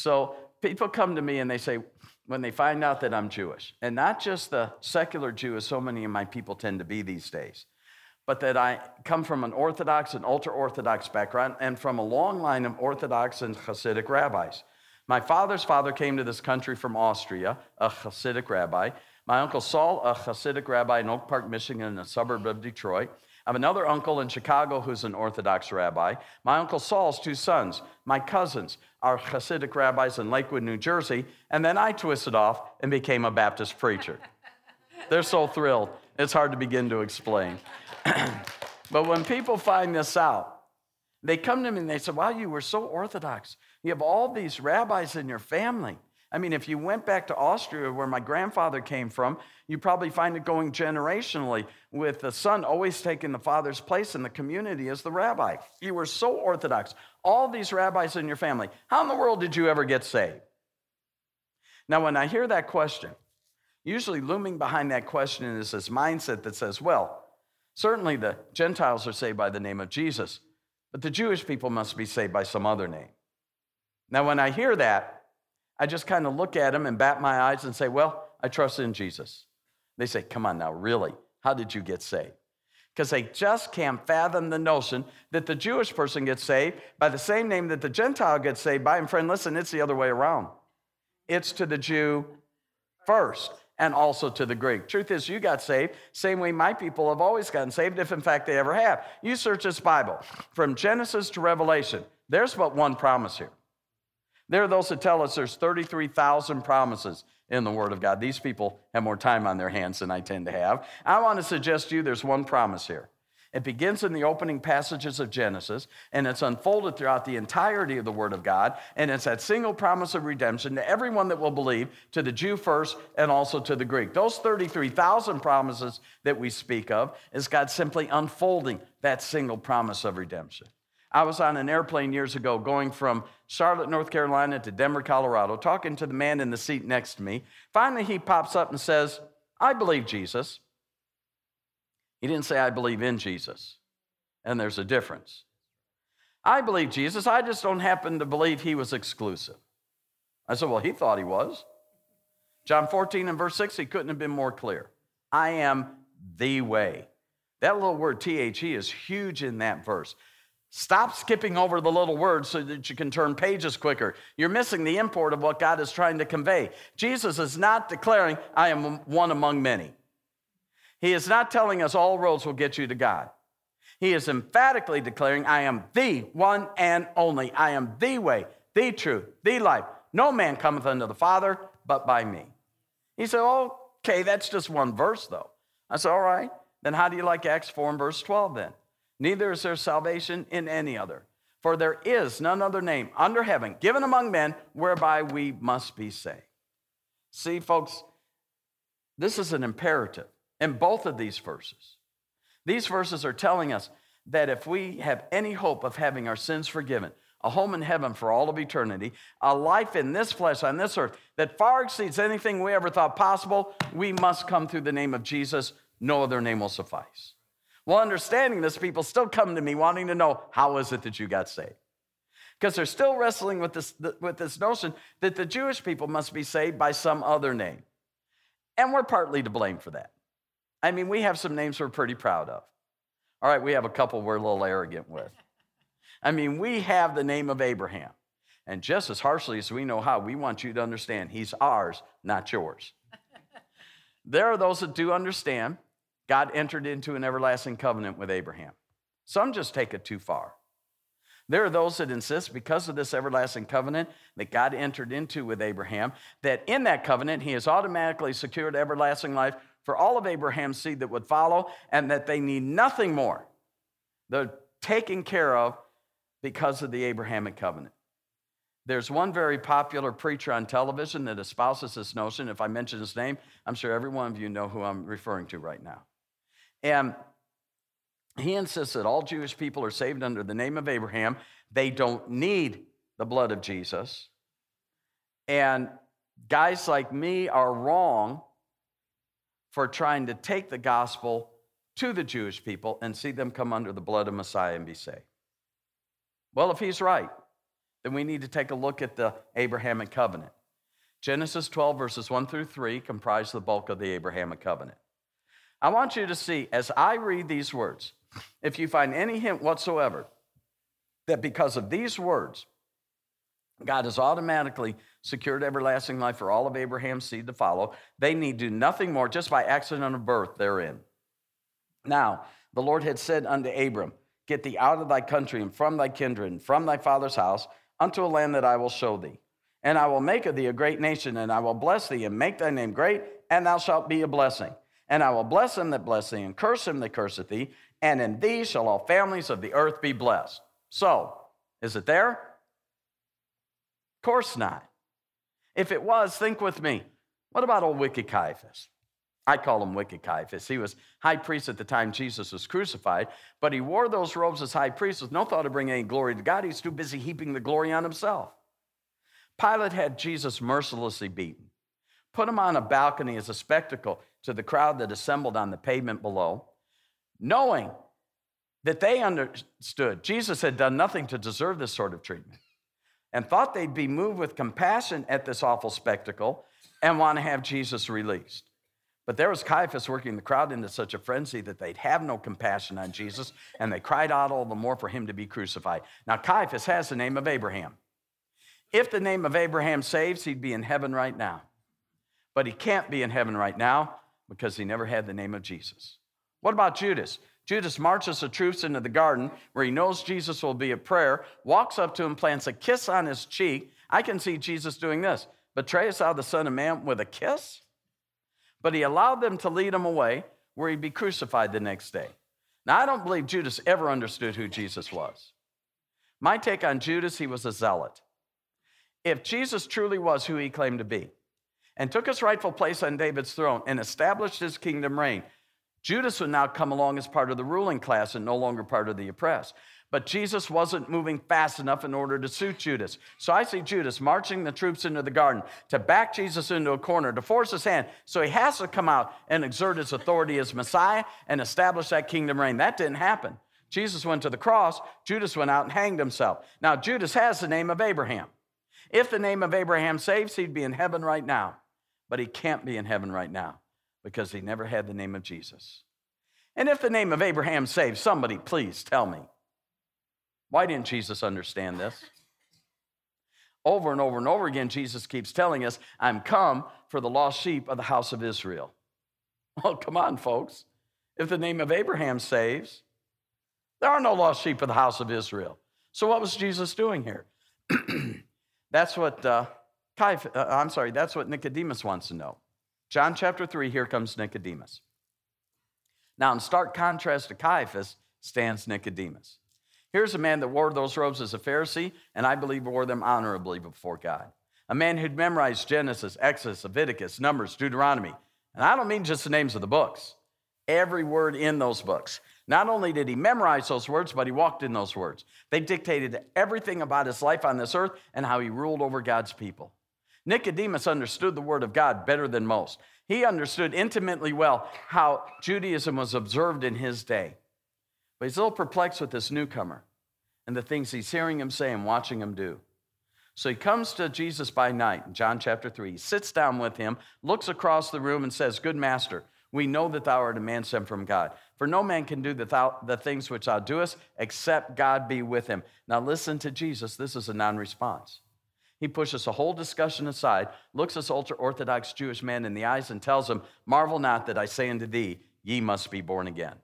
So people come to me and they say, when they find out that I'm Jewish, and not just the secular Jew, as so many of my people tend to be these days, but that I come from an Orthodox and ultra Orthodox background and from a long line of Orthodox and Hasidic rabbis. My father's father came to this country from Austria, a Hasidic rabbi. My uncle Saul, a Hasidic rabbi in Oak Park, Michigan, in a suburb of Detroit. I have another uncle in Chicago who's an Orthodox rabbi. My uncle Saul's two sons, my cousins, are Hasidic rabbis in Lakewood, New Jersey. And then I twisted off and became a Baptist preacher. They're so thrilled, it's hard to begin to explain. but when people find this out, they come to me and they say, Wow, you were so Orthodox. You have all these rabbis in your family. I mean, if you went back to Austria, where my grandfather came from, you probably find it going generationally with the son always taking the father's place in the community as the rabbi. You were so Orthodox. All these rabbis in your family. How in the world did you ever get saved? Now, when I hear that question, usually looming behind that question is this mindset that says, well, certainly the Gentiles are saved by the name of Jesus, but the Jewish people must be saved by some other name. Now, when I hear that, I just kind of look at them and bat my eyes and say, Well, I trust in Jesus. They say, Come on now, really? How did you get saved? Because they just can't fathom the notion that the Jewish person gets saved by the same name that the Gentile gets saved by. And friend, listen, it's the other way around. It's to the Jew first and also to the Greek. Truth is, you got saved same way my people have always gotten saved, if in fact they ever have. You search this Bible from Genesis to Revelation. There's but one promise here. There are those that tell us there's 33,000 promises in the Word of God. These people have more time on their hands than I tend to have. I want to suggest to you there's one promise here. It begins in the opening passages of Genesis, and it's unfolded throughout the entirety of the Word of God. And it's that single promise of redemption to everyone that will believe, to the Jew first and also to the Greek. Those 33,000 promises that we speak of is God simply unfolding that single promise of redemption. I was on an airplane years ago going from Charlotte, North Carolina to Denver, Colorado, talking to the man in the seat next to me. Finally, he pops up and says, I believe Jesus. He didn't say, I believe in Jesus. And there's a difference. I believe Jesus. I just don't happen to believe he was exclusive. I said, Well, he thought he was. John 14 and verse 6, he couldn't have been more clear. I am the way. That little word, T H E, is huge in that verse. Stop skipping over the little words so that you can turn pages quicker. You're missing the import of what God is trying to convey. Jesus is not declaring, I am one among many. He is not telling us all roads will get you to God. He is emphatically declaring, I am the one and only. I am the way, the truth, the life. No man cometh unto the Father but by me. He said, Okay, that's just one verse, though. I said, All right, then how do you like Acts 4 and verse 12 then? Neither is there salvation in any other. For there is none other name under heaven given among men whereby we must be saved. See, folks, this is an imperative in both of these verses. These verses are telling us that if we have any hope of having our sins forgiven, a home in heaven for all of eternity, a life in this flesh on this earth that far exceeds anything we ever thought possible, we must come through the name of Jesus. No other name will suffice. Well, understanding this, people still come to me wanting to know how is it that you got saved? Because they're still wrestling with this, with this notion that the Jewish people must be saved by some other name. And we're partly to blame for that. I mean, we have some names we're pretty proud of. All right, we have a couple we're a little arrogant with. I mean, we have the name of Abraham. And just as harshly as we know how, we want you to understand he's ours, not yours. there are those that do understand God entered into an everlasting covenant with Abraham. Some just take it too far. There are those that insist, because of this everlasting covenant that God entered into with Abraham, that in that covenant he has automatically secured everlasting life for all of Abraham's seed that would follow, and that they need nothing more. They're taken care of because of the Abrahamic covenant. There's one very popular preacher on television that espouses this notion. If I mention his name, I'm sure every one of you know who I'm referring to right now. And he insists that all Jewish people are saved under the name of Abraham. They don't need the blood of Jesus. And guys like me are wrong for trying to take the gospel to the Jewish people and see them come under the blood of Messiah and be saved. Well, if he's right, then we need to take a look at the Abrahamic covenant. Genesis 12, verses 1 through 3 comprise the bulk of the Abrahamic covenant. I want you to see, as I read these words, if you find any hint whatsoever that because of these words, God has automatically secured everlasting life for all of Abraham's seed to follow, they need do nothing more just by accident of birth therein. Now, the Lord had said unto Abram, Get thee out of thy country and from thy kindred and from thy father's house unto a land that I will show thee. And I will make of thee a great nation, and I will bless thee and make thy name great, and thou shalt be a blessing. And I will bless him that bless thee, and curse him that curseth thee, and in thee shall all families of the earth be blessed. So, is it there? Of course not. If it was, think with me. What about old wicked Caiaphas? I call him wicked Caiaphas. He was high priest at the time Jesus was crucified, but he wore those robes as high priest with no thought of bringing any glory to God. He's too busy heaping the glory on himself. Pilate had Jesus mercilessly beaten, put him on a balcony as a spectacle to the crowd that assembled on the pavement below, knowing that they understood Jesus had done nothing to deserve this sort of treatment and thought they'd be moved with compassion at this awful spectacle and want to have Jesus released. But there was Caiaphas working the crowd into such a frenzy that they'd have no compassion on Jesus, and they cried out all the more for him to be crucified. Now, Caiaphas has the name of Abraham. If the name of Abraham saves, he'd be in heaven right now. But he can't be in heaven right now because he never had the name of Jesus. What about Judas? Judas marches the troops into the garden where he knows Jesus will be at prayer, walks up to him, plants a kiss on his cheek. I can see Jesus doing this. Betrayest thou the Son of Man with a kiss? But he allowed them to lead him away where he'd be crucified the next day. Now, I don't believe Judas ever understood who Jesus was. My take on Judas, he was a zealot. If Jesus truly was who he claimed to be and took his rightful place on David's throne and established his kingdom reign, Judas would now come along as part of the ruling class and no longer part of the oppressed. But Jesus wasn't moving fast enough in order to suit Judas. So I see Judas marching the troops into the garden to back Jesus into a corner, to force his hand. So he has to come out and exert his authority as Messiah and establish that kingdom reign. That didn't happen. Jesus went to the cross, Judas went out and hanged himself. Now, Judas has the name of Abraham. If the name of Abraham saves, he'd be in heaven right now. But he can't be in heaven right now because he never had the name of Jesus. And if the name of Abraham saves, somebody please tell me. Why didn't Jesus understand this? Over and over and over again, Jesus keeps telling us, I'm come for the lost sheep of the house of Israel. Well, come on, folks. If the name of Abraham saves, there are no lost sheep of the house of Israel. So, what was Jesus doing here? that's what uh, uh, I'm sorry, that's what Nicodemus wants to know. John chapter 3, here comes Nicodemus. Now, in stark contrast to Caiaphas stands Nicodemus. Here's a man that wore those robes as a Pharisee, and I believe wore them honorably before God. A man who'd memorized Genesis, Exodus, Leviticus, Numbers, Deuteronomy. And I don't mean just the names of the books, every word in those books. Not only did he memorize those words, but he walked in those words. They dictated everything about his life on this earth and how he ruled over God's people. Nicodemus understood the Word of God better than most. He understood intimately well how Judaism was observed in his day. But he's a little perplexed with this newcomer and the things he's hearing him say and watching him do. So he comes to Jesus by night in John chapter 3. He sits down with him, looks across the room, and says, Good master, we know that thou art a man sent from God. For no man can do the, thou, the things which thou doest except God be with him. Now listen to Jesus. This is a non response. He pushes the whole discussion aside, looks this ultra Orthodox Jewish man in the eyes, and tells him, Marvel not that I say unto thee, ye must be born again.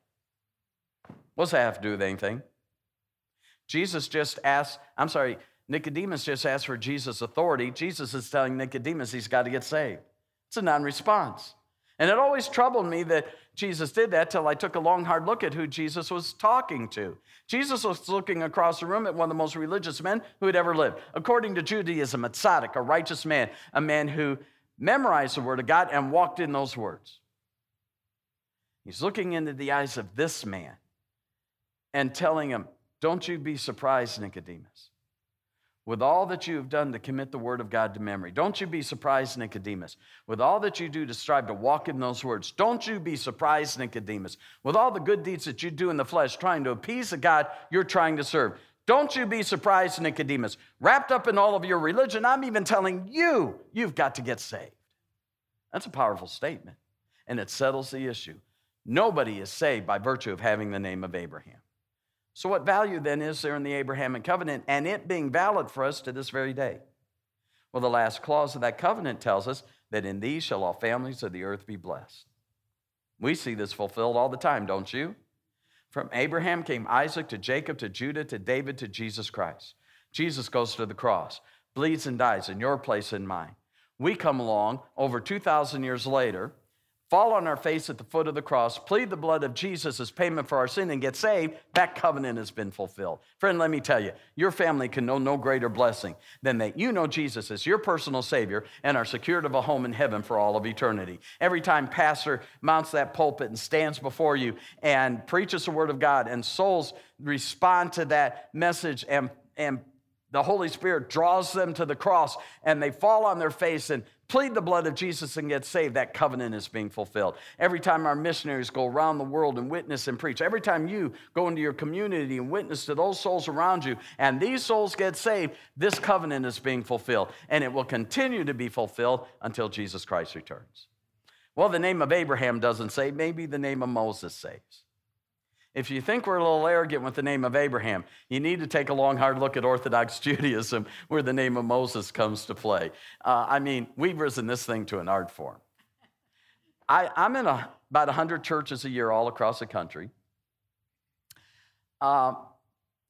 What's that have to do with anything? Jesus just asked, I'm sorry, Nicodemus just asked for Jesus' authority. Jesus is telling Nicodemus he's got to get saved. It's a non response. And it always troubled me that Jesus did that till I took a long, hard look at who Jesus was talking to. Jesus was looking across the room at one of the most religious men who had ever lived. According to Judaism, a tzaddik, a righteous man, a man who memorized the word of God and walked in those words. He's looking into the eyes of this man and telling him, Don't you be surprised, Nicodemus with all that you have done to commit the word of God to memory. Don't you be surprised, Nicodemus. With all that you do to strive to walk in those words, don't you be surprised, Nicodemus. With all the good deeds that you do in the flesh, trying to appease the God you're trying to serve, Don't you be surprised, Nicodemus. Wrapped up in all of your religion, I'm even telling you, you've got to get saved. That's a powerful statement, and it settles the issue. Nobody is saved by virtue of having the name of Abraham. So, what value then is there in the Abrahamic covenant and it being valid for us to this very day? Well, the last clause of that covenant tells us that in these shall all families of the earth be blessed. We see this fulfilled all the time, don't you? From Abraham came Isaac to Jacob to Judah to David to Jesus Christ. Jesus goes to the cross, bleeds and dies in your place and mine. We come along over 2,000 years later fall on our face at the foot of the cross, plead the blood of Jesus as payment for our sin, and get saved, that covenant has been fulfilled. Friend, let me tell you, your family can know no greater blessing than that you know Jesus as your personal Savior and are secured of a home in heaven for all of eternity. Every time pastor mounts that pulpit and stands before you and preaches the word of God, and souls respond to that message and, and the Holy Spirit draws them to the cross and they fall on their face and plead the blood of Jesus and get saved, that covenant is being fulfilled. Every time our missionaries go around the world and witness and preach, every time you go into your community and witness to those souls around you, and these souls get saved, this covenant is being fulfilled. And it will continue to be fulfilled until Jesus Christ returns. Well, the name of Abraham doesn't say, maybe the name of Moses saves. If you think we're a little arrogant with the name of Abraham, you need to take a long, hard look at Orthodox Judaism where the name of Moses comes to play. Uh, I mean, we've risen this thing to an art form. I, am in a, about 100 churches a year all across the country. Uh,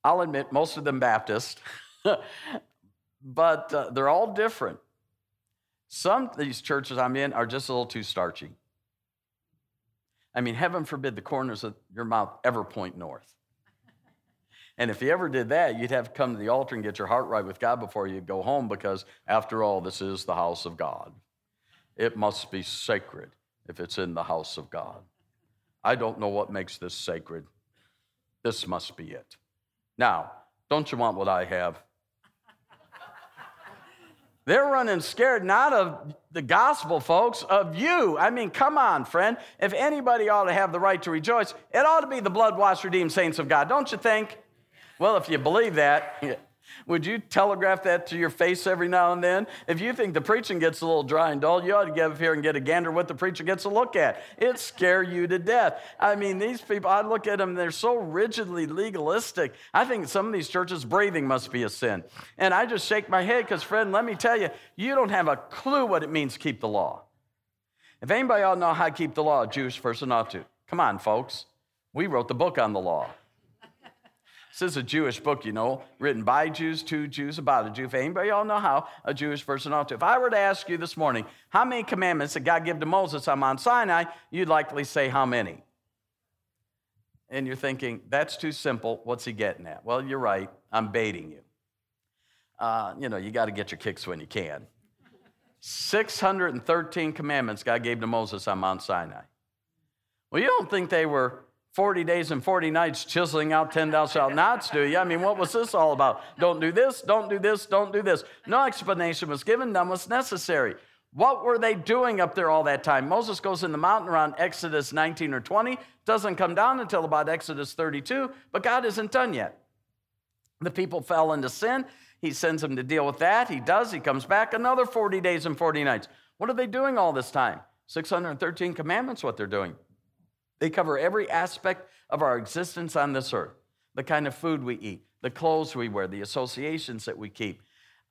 I'll admit, most of them Baptist, but uh, they're all different. Some of these churches I'm in are just a little too starchy. I mean, heaven forbid the corners of your mouth ever point north. And if you ever did that, you'd have to come to the altar and get your heart right with God before you go home because, after all, this is the house of God. It must be sacred if it's in the house of God. I don't know what makes this sacred. This must be it. Now, don't you want what I have? They're running scared not of the gospel, folks, of you. I mean, come on, friend. If anybody ought to have the right to rejoice, it ought to be the blood washed, redeemed saints of God, don't you think? Well, if you believe that, would you telegraph that to your face every now and then? If you think the preaching gets a little dry and dull, you ought to get up here and get a gander what the preacher gets a look at. It scare you to death. I mean, these people, I look at them, they're so rigidly legalistic. I think some of these churches, breathing must be a sin. And I just shake my head because, friend, let me tell you, you don't have a clue what it means to keep the law. If anybody ought to know how to keep the law, Jewish person ought to. Come on, folks. We wrote the book on the law. This is a Jewish book, you know, written by Jews, to Jews, about a Jew. If anybody all know how a Jewish person ought to. If I were to ask you this morning, how many commandments did God give to Moses on Mount Sinai, you'd likely say how many? And you're thinking, that's too simple. What's he getting at? Well, you're right. I'm baiting you. Uh, you know, you got to get your kicks when you can. 613 commandments God gave to Moses on Mount Sinai. Well, you don't think they were 40 days and 40 nights chiseling out 10 thou knots, do you? I mean, what was this all about? Don't do this, don't do this, don't do this. No explanation was given, none was necessary. What were they doing up there all that time? Moses goes in the mountain around Exodus 19 or 20, doesn't come down until about Exodus 32, but God isn't done yet. The people fell into sin. He sends them to deal with that. He does. He comes back another 40 days and 40 nights. What are they doing all this time? 613 commandments, what they're doing. They cover every aspect of our existence on this earth the kind of food we eat, the clothes we wear, the associations that we keep.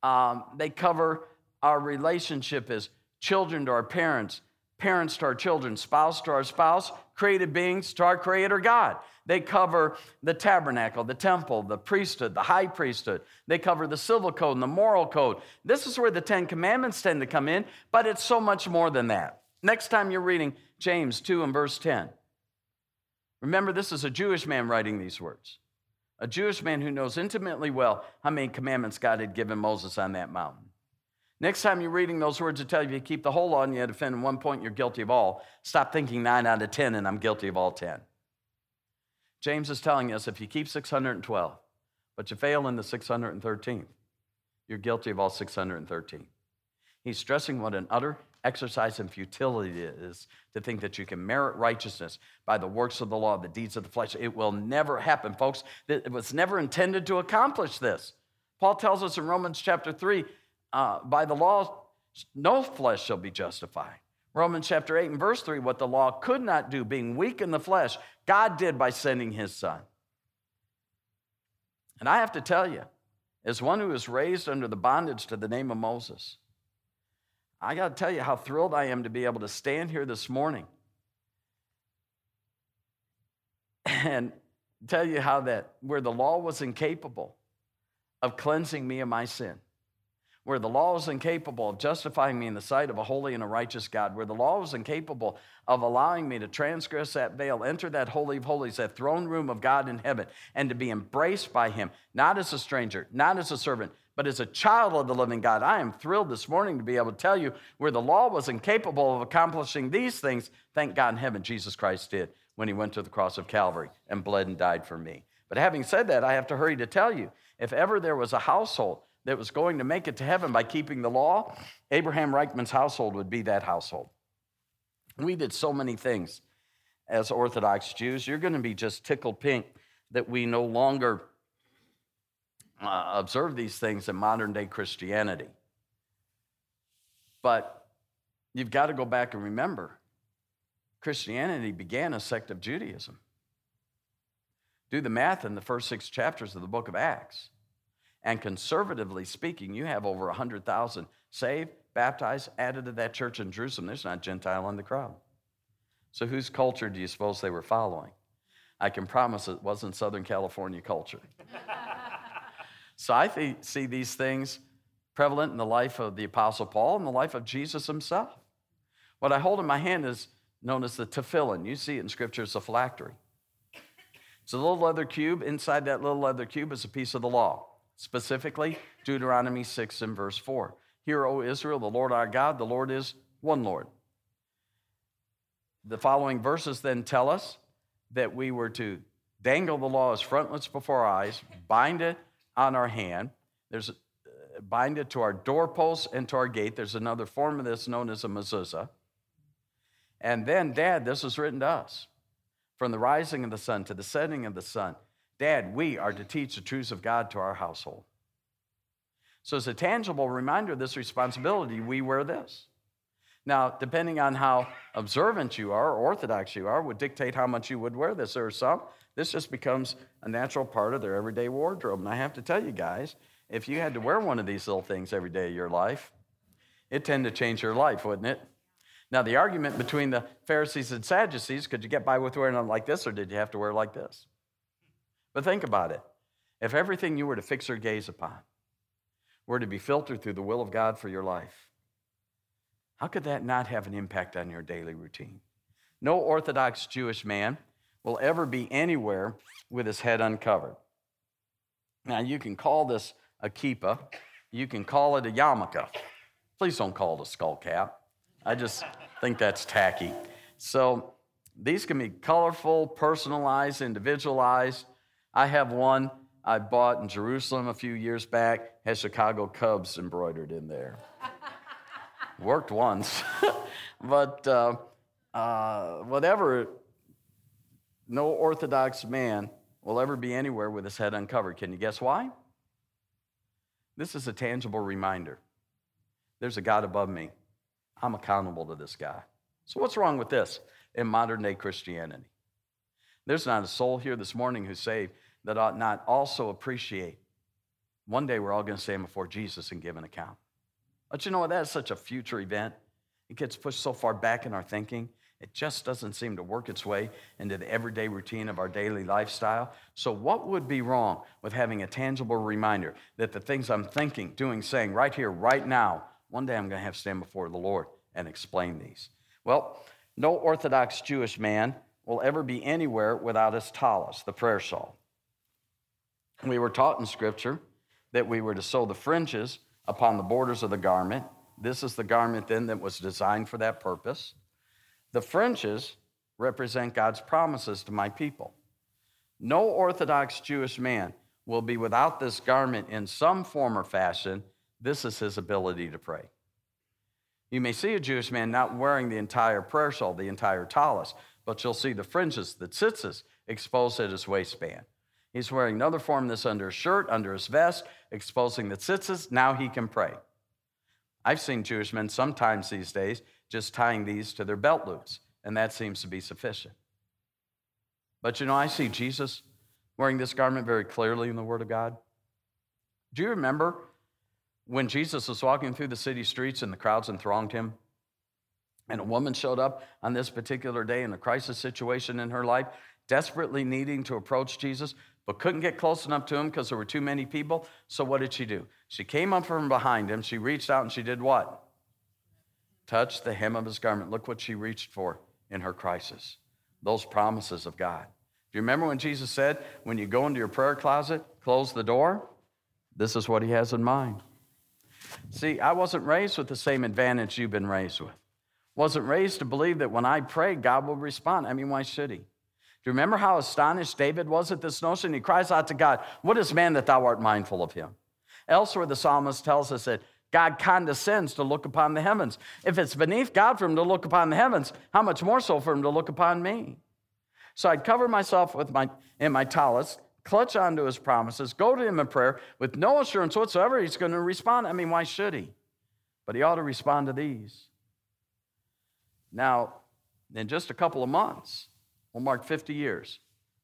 Um, they cover our relationship as children to our parents, parents to our children, spouse to our spouse, created beings to our Creator God. They cover the tabernacle, the temple, the priesthood, the high priesthood. They cover the civil code and the moral code. This is where the Ten Commandments tend to come in, but it's so much more than that. Next time you're reading James 2 and verse 10. Remember, this is a Jewish man writing these words, a Jewish man who knows intimately well how many commandments God had given Moses on that mountain. Next time you're reading those words that tell you if you keep the whole law and you offend one point, you're guilty of all. Stop thinking nine out of 10 and I'm guilty of all 10. James is telling us if you keep 612, but you fail in the 613th, you're guilty of all 613. He's stressing what an utter exercise in futility it is to think that you can merit righteousness by the works of the law, the deeds of the flesh. It will never happen, folks. It was never intended to accomplish this. Paul tells us in Romans chapter 3 uh, by the law, no flesh shall be justified. Romans chapter 8 and verse 3 what the law could not do, being weak in the flesh, God did by sending his son. And I have to tell you, as one who was raised under the bondage to the name of Moses, I got to tell you how thrilled I am to be able to stand here this morning and tell you how that where the law was incapable of cleansing me of my sin, where the law was incapable of justifying me in the sight of a holy and a righteous God, where the law was incapable of allowing me to transgress that veil, enter that holy of holies, that throne room of God in heaven, and to be embraced by Him, not as a stranger, not as a servant, but as a child of the living God. I am thrilled this morning to be able to tell you where the law was incapable of accomplishing these things, thank God in heaven Jesus Christ did when He went to the cross of Calvary and bled and died for me. But having said that, I have to hurry to tell you if ever there was a household that was going to make it to heaven by keeping the law, Abraham Reichman's household would be that household. We did so many things as Orthodox Jews. You're going to be just tickled pink that we no longer uh, observe these things in modern day Christianity. But you've got to go back and remember Christianity began a sect of Judaism. Do the math in the first six chapters of the book of Acts. And conservatively speaking, you have over 100,000 saved, baptized, added to that church in Jerusalem. There's not Gentile in the crowd. So, whose culture do you suppose they were following? I can promise it wasn't Southern California culture. so, I th- see these things prevalent in the life of the Apostle Paul and the life of Jesus himself. What I hold in my hand is known as the tefillin. You see it in Scripture as a phylactery. It's a little leather cube. Inside that little leather cube is a piece of the law. Specifically, Deuteronomy 6 and verse 4. Hear, O Israel, the Lord our God, the Lord is one Lord. The following verses then tell us that we were to dangle the law as frontlets before our eyes, bind it on our hand. There's uh, bind it to our doorposts and to our gate. There's another form of this known as a mezuzah. And then, Dad, this was written to us. From the rising of the sun to the setting of the sun, Dad, we are to teach the truths of God to our household. So, as a tangible reminder of this responsibility, we wear this. Now, depending on how observant you are, or orthodox you are, would dictate how much you would wear this. There are some, this just becomes a natural part of their everyday wardrobe. And I have to tell you guys, if you had to wear one of these little things every day of your life, it'd tend to change your life, wouldn't it? Now, the argument between the Pharisees and Sadducees could you get by with wearing them like this, or did you have to wear like this? But think about it. If everything you were to fix your gaze upon were to be filtered through the will of God for your life, how could that not have an impact on your daily routine? No Orthodox Jewish man will ever be anywhere with his head uncovered. Now, you can call this a kippah, you can call it a yarmulke. Please don't call it a skull cap. I just think that's tacky. So, these can be colorful, personalized, individualized. I have one I bought in Jerusalem a few years back, has Chicago Cubs embroidered in there. Worked once. but uh, uh, whatever, no Orthodox man will ever be anywhere with his head uncovered. Can you guess why? This is a tangible reminder. There's a God above me. I'm accountable to this guy. So, what's wrong with this in modern day Christianity? There's not a soul here this morning who's saved that ought not also appreciate one day we're all going to stand before Jesus and give an account. But you know what? That is such a future event. It gets pushed so far back in our thinking. It just doesn't seem to work its way into the everyday routine of our daily lifestyle. So, what would be wrong with having a tangible reminder that the things I'm thinking, doing, saying right here, right now, one day I'm going to have to stand before the Lord and explain these? Well, no Orthodox Jewish man will ever be anywhere without his tallis, the prayer shawl. We were taught in Scripture that we were to sew the fringes upon the borders of the garment. This is the garment then that was designed for that purpose. The fringes represent God's promises to my people. No Orthodox Jewish man will be without this garment in some form or fashion. This is his ability to pray. You may see a Jewish man not wearing the entire prayer shawl, the entire tallis, but you'll see the fringes, the tzitzis, exposed at his waistband. He's wearing another form this under his shirt, under his vest, exposing the tzitzis. Now he can pray. I've seen Jewish men sometimes these days just tying these to their belt loops, and that seems to be sufficient. But you know, I see Jesus wearing this garment very clearly in the Word of God. Do you remember when Jesus was walking through the city streets and the crowds enthronged him? And a woman showed up on this particular day in a crisis situation in her life, desperately needing to approach Jesus, but couldn't get close enough to him because there were too many people. So what did she do? She came up from behind him. She reached out and she did what? Touched the hem of his garment. Look what she reached for in her crisis. Those promises of God. Do you remember when Jesus said, when you go into your prayer closet, close the door? This is what he has in mind. See, I wasn't raised with the same advantage you've been raised with. Wasn't raised to believe that when I pray, God will respond. I mean, why should he? Do you remember how astonished David was at this notion? He cries out to God, What is man that thou art mindful of him? Elsewhere, the psalmist tells us that God condescends to look upon the heavens. If it's beneath God for him to look upon the heavens, how much more so for him to look upon me? So I'd cover myself with my in my tallis, clutch onto his promises, go to him in prayer with no assurance whatsoever he's going to respond. I mean, why should he? But he ought to respond to these. Now, in just a couple of months, we'll mark 50 years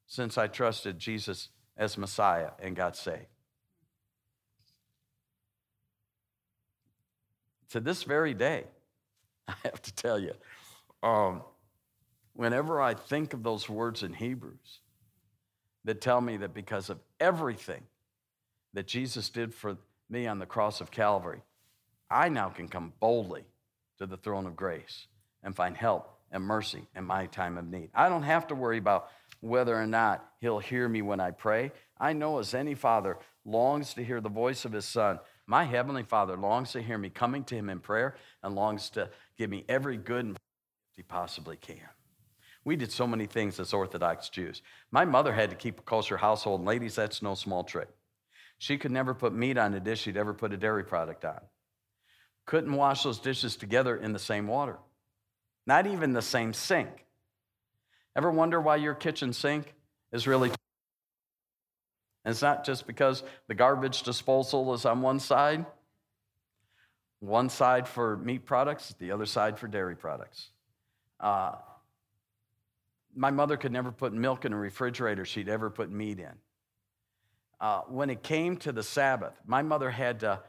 since I trusted Jesus as Messiah and got saved. To this very day, I have to tell you, um, whenever I think of those words in Hebrews that tell me that because of everything that Jesus did for me on the cross of Calvary, I now can come boldly to the throne of grace and find help and mercy in my time of need. I don't have to worry about whether or not he'll hear me when I pray. I know as any father longs to hear the voice of his son, my heavenly father longs to hear me coming to him in prayer and longs to give me every good and he possibly can. We did so many things as Orthodox Jews. My mother had to keep a kosher household, and ladies, that's no small trick. She could never put meat on a dish she'd ever put a dairy product on. Couldn't wash those dishes together in the same water, not even the same sink. Ever wonder why your kitchen sink is really? And it's not just because the garbage disposal is on one side, one side for meat products, the other side for dairy products. Uh, my mother could never put milk in a refrigerator she'd ever put meat in. Uh, when it came to the Sabbath, my mother had to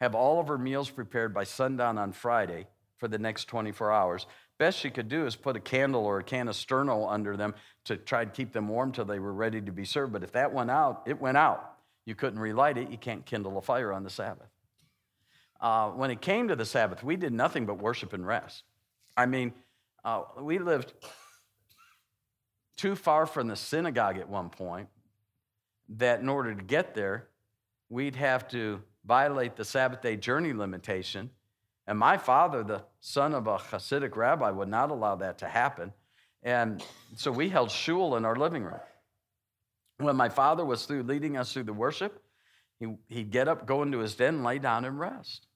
have all of her meals prepared by sundown on Friday for the next 24 hours. Best she could do is put a candle or a can of sterno under them to try to keep them warm till they were ready to be served. But if that went out, it went out. You couldn't relight it. You can't kindle a fire on the Sabbath. Uh, when it came to the Sabbath, we did nothing but worship and rest. I mean, uh, we lived too far from the synagogue at one point that in order to get there, we'd have to violate the Sabbath day journey limitation. And my father, the son of a Hasidic rabbi, would not allow that to happen. And so we held shul in our living room. When my father was through leading us through the worship, he, he'd get up, go into his den, lay down, and rest.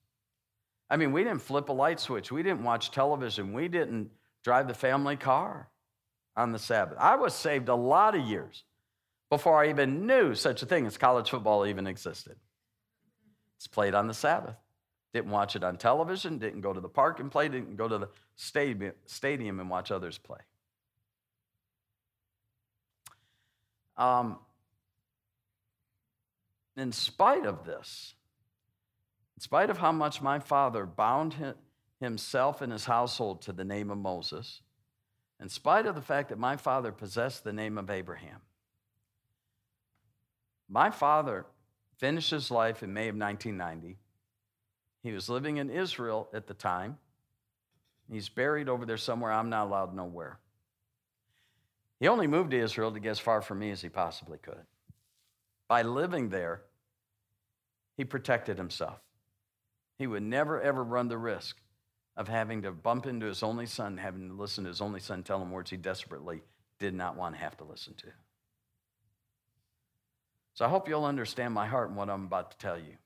I mean, we didn't flip a light switch. We didn't watch television. We didn't drive the family car on the Sabbath. I was saved a lot of years before I even knew such a thing as college football even existed. It's played on the Sabbath. Didn't watch it on television, didn't go to the park and play, didn't go to the stadium and watch others play. Um, in spite of this, in spite of how much my father bound himself and his household to the name of Moses, in spite of the fact that my father possessed the name of Abraham. My father finished his life in May of 1990. He was living in Israel at the time. He's buried over there somewhere. I'm not allowed to know where. He only moved to Israel to get as far from me as he possibly could. By living there, he protected himself. He would never, ever run the risk of having to bump into his only son, having to listen to his only son tell him words he desperately did not want to have to listen to. So I hope you'll understand my heart and what I'm about to tell you.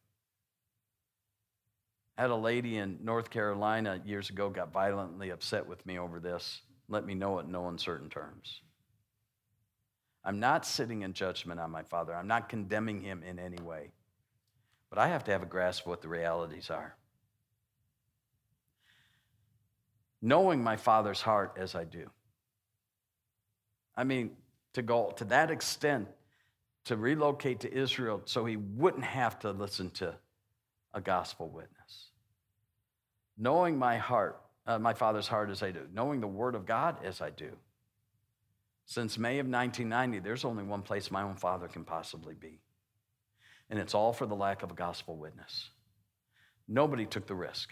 Had a lady in North Carolina years ago got violently upset with me over this. Let me know it in no uncertain terms. I'm not sitting in judgment on my father. I'm not condemning him in any way. But I have to have a grasp of what the realities are. Knowing my father's heart as I do. I mean, to go to that extent, to relocate to Israel so he wouldn't have to listen to a gospel witness. Knowing my heart, uh, my father's heart as I do, knowing the word of God as I do. Since May of 1990, there's only one place my own father can possibly be. And it's all for the lack of a gospel witness. Nobody took the risk.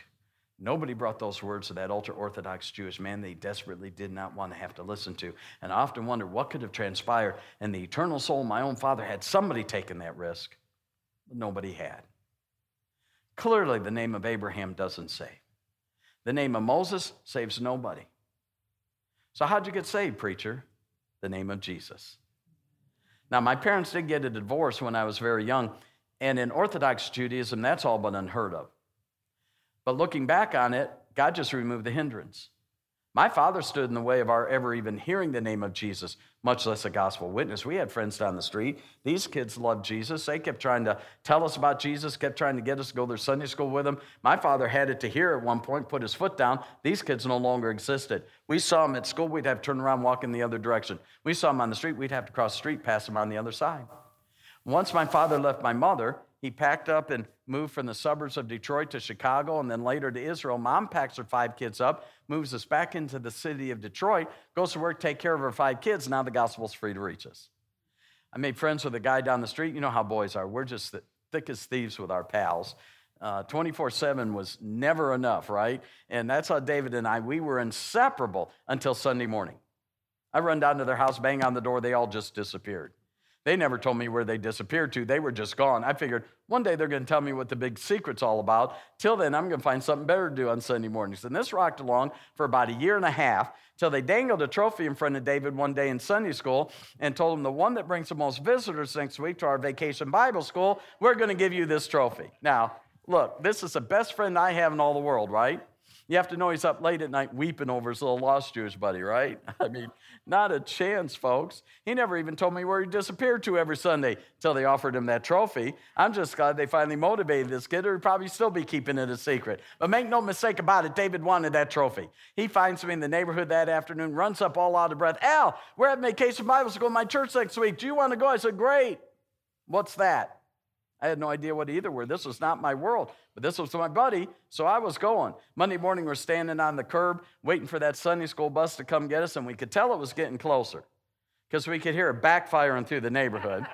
Nobody brought those words to that ultra Orthodox Jewish man they desperately did not want to have to listen to. And I often wonder what could have transpired in the eternal soul of my own father had somebody taken that risk, but nobody had. Clearly, the name of Abraham doesn't save. The name of Moses saves nobody. So, how'd you get saved, preacher? The name of Jesus. Now, my parents did get a divorce when I was very young, and in Orthodox Judaism, that's all but unheard of. But looking back on it, God just removed the hindrance. My father stood in the way of our ever even hearing the name of Jesus, much less a gospel witness. We had friends down the street. These kids loved Jesus. They kept trying to tell us about Jesus, kept trying to get us to go to their Sunday school with them. My father had it to hear at one point, put his foot down. These kids no longer existed. We saw them at school, we'd have to turn around, walk in the other direction. We saw them on the street, we'd have to cross the street, pass them on the other side. Once my father left my mother, he packed up and moved from the suburbs of Detroit to Chicago and then later to Israel. Mom packs her five kids up, moves us back into the city of Detroit, goes to work, take care of her five kids. Now the gospel's free to reach us. I made friends with a guy down the street. You know how boys are. We're just the thick as thieves with our pals. Uh, 24 7 was never enough, right? And that's how David and I, we were inseparable until Sunday morning. I run down to their house, bang on the door, they all just disappeared. They never told me where they disappeared to. They were just gone. I figured one day they're going to tell me what the big secret's all about. Till then, I'm going to find something better to do on Sunday mornings. And this rocked along for about a year and a half till they dangled a trophy in front of David one day in Sunday school and told him the one that brings the most visitors next week to our vacation Bible school, we're going to give you this trophy. Now, look, this is the best friend I have in all the world, right? You have to know he's up late at night weeping over his little lost Jewish buddy, right? I mean, not a chance, folks. He never even told me where he disappeared to every Sunday till they offered him that trophy. I'm just glad they finally motivated this kid, or he'd probably still be keeping it a secret. But make no mistake about it, David wanted that trophy. He finds me in the neighborhood that afternoon, runs up all out of breath. Al, we're at Vacation Bible School in my church next week. Do you want to go? I said, Great. What's that? I had no idea what either were. This was not my world, but this was my buddy, so I was going. Monday morning, we're standing on the curb waiting for that Sunday school bus to come get us, and we could tell it was getting closer because we could hear it backfiring through the neighborhood.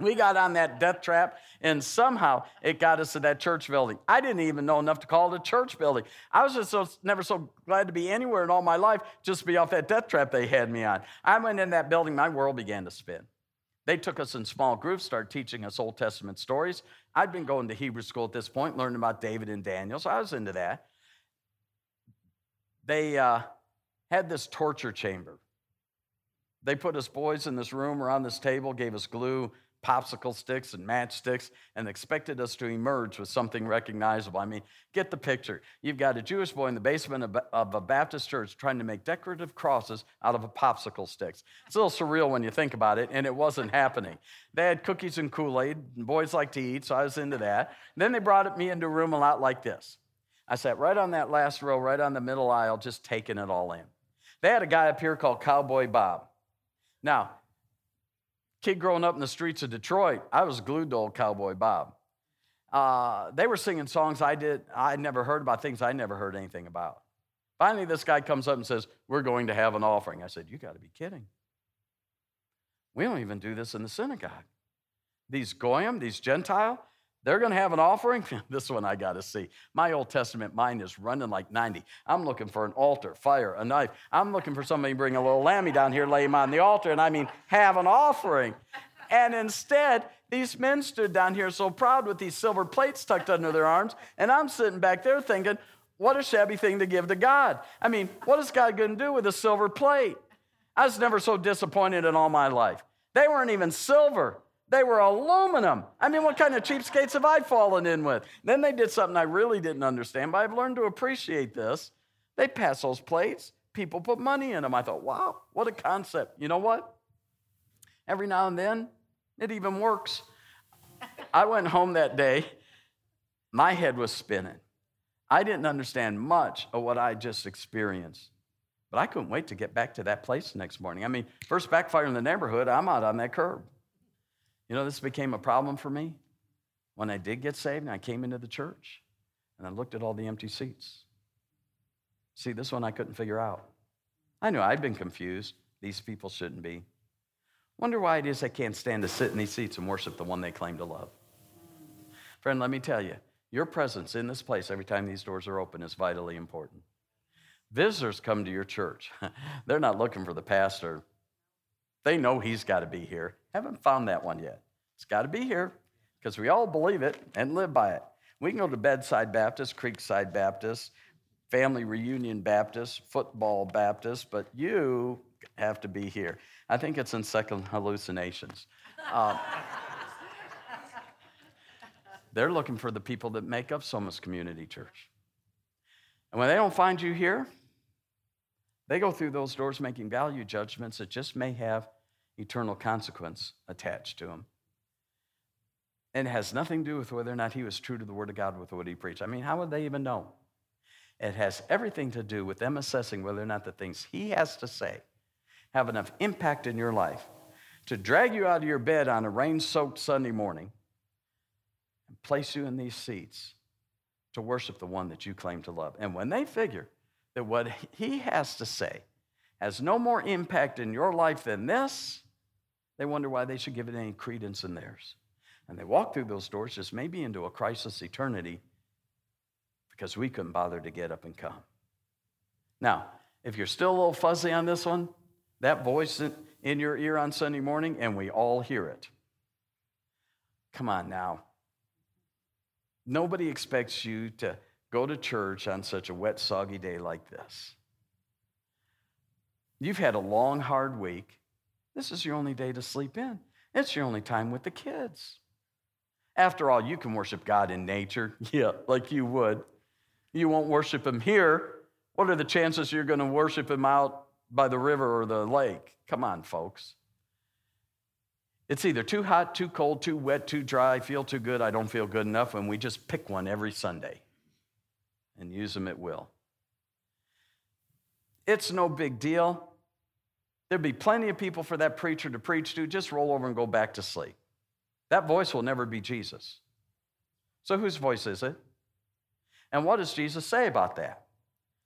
we got on that death trap, and somehow it got us to that church building. I didn't even know enough to call it a church building. I was just so, never so glad to be anywhere in all my life, just to be off that death trap they had me on. I went in that building, my world began to spin. They took us in small groups, started teaching us Old Testament stories. I'd been going to Hebrew school at this point, learning about David and Daniel, so I was into that. They uh, had this torture chamber. They put us boys in this room around this table, gave us glue, popsicle sticks and matchsticks and expected us to emerge with something recognizable. I mean, get the picture. You've got a Jewish boy in the basement of, a Baptist church trying to make decorative crosses out of a popsicle sticks. It's a little surreal when you think about it, and it wasn't happening. They had cookies and Kool Aid, and boys like to eat, so I was into that. then they brought me into a room a lot like this. I sat right on that last row, right on the middle aisle, just taking it all in. They had a guy up here called Cowboy Bob. Now, kid growing up in the streets of Detroit, I was glued to old Cowboy Bob. Uh, they were singing songs I did I never heard about things I never heard anything about. Finally, this guy comes up and says, "We're going to have an offering." I said, "You got to be kidding! We don't even do this in the synagogue. These goyim, these Gentile, they're going to have an offering. this one I got to see. My Old Testament mind is running like 90. I'm looking for an altar, fire, a knife. I'm looking for somebody to bring a little lammy down here, lay him on the altar, and I mean, have an offering. And instead, these men stood down here so proud with these silver plates tucked under their arms, and I'm sitting back there thinking, what a shabby thing to give to God. I mean, what is God going to do with a silver plate? I was never so disappointed in all my life. They weren't even silver, They were aluminum. I mean, what kind of cheapskates have I fallen in with? Then they did something I really didn't understand, but I've learned to appreciate this. They pass those plates, people put money in them. I thought, wow, what a concept. You know what? Every now and then, it even works. I went home that day, my head was spinning. I didn't understand much of what I just experienced. But I couldn't wait to get back to that place next morning. I mean, first backfire in the neighborhood, I'm out on that curb. You know, this became a problem for me when I did get saved and I came into the church and I looked at all the empty seats. See, this one I couldn't figure out. I knew I'd been confused. These people shouldn't be. Wonder why it is they can't stand to sit in these seats and worship the one they claim to love. Friend, let me tell you, your presence in this place every time these doors are open is vitally important. Visitors come to your church. They're not looking for the pastor. They know he's got to be here. Haven't found that one yet. It's got to be here because we all believe it and live by it. We can go to Bedside Baptist, Creekside Baptist, Family Reunion Baptist, Football Baptist, but you have to be here. I think it's in Second Hallucinations. Uh, they're looking for the people that make up Somas Community Church. And when they don't find you here, they go through those doors making value judgments that just may have eternal consequence attached to him. And it has nothing to do with whether or not he was true to the Word of God with what he preached. I mean, how would they even know? It has everything to do with them assessing whether or not the things he has to say have enough impact in your life to drag you out of your bed on a rain soaked Sunday morning and place you in these seats to worship the one that you claim to love. And when they figure that what he has to say has no more impact in your life than this, they wonder why they should give it any credence in theirs. And they walk through those doors just maybe into a crisis eternity because we couldn't bother to get up and come. Now, if you're still a little fuzzy on this one, that voice in your ear on Sunday morning, and we all hear it. Come on now. Nobody expects you to go to church on such a wet, soggy day like this. You've had a long, hard week. This is your only day to sleep in. It's your only time with the kids. After all, you can worship God in nature. Yeah, like you would. You won't worship Him here. What are the chances you're going to worship Him out by the river or the lake? Come on, folks. It's either too hot, too cold, too wet, too dry, feel too good, I don't feel good enough, and we just pick one every Sunday and use them at will. It's no big deal. There'd be plenty of people for that preacher to preach to. Just roll over and go back to sleep. That voice will never be Jesus. So, whose voice is it? And what does Jesus say about that?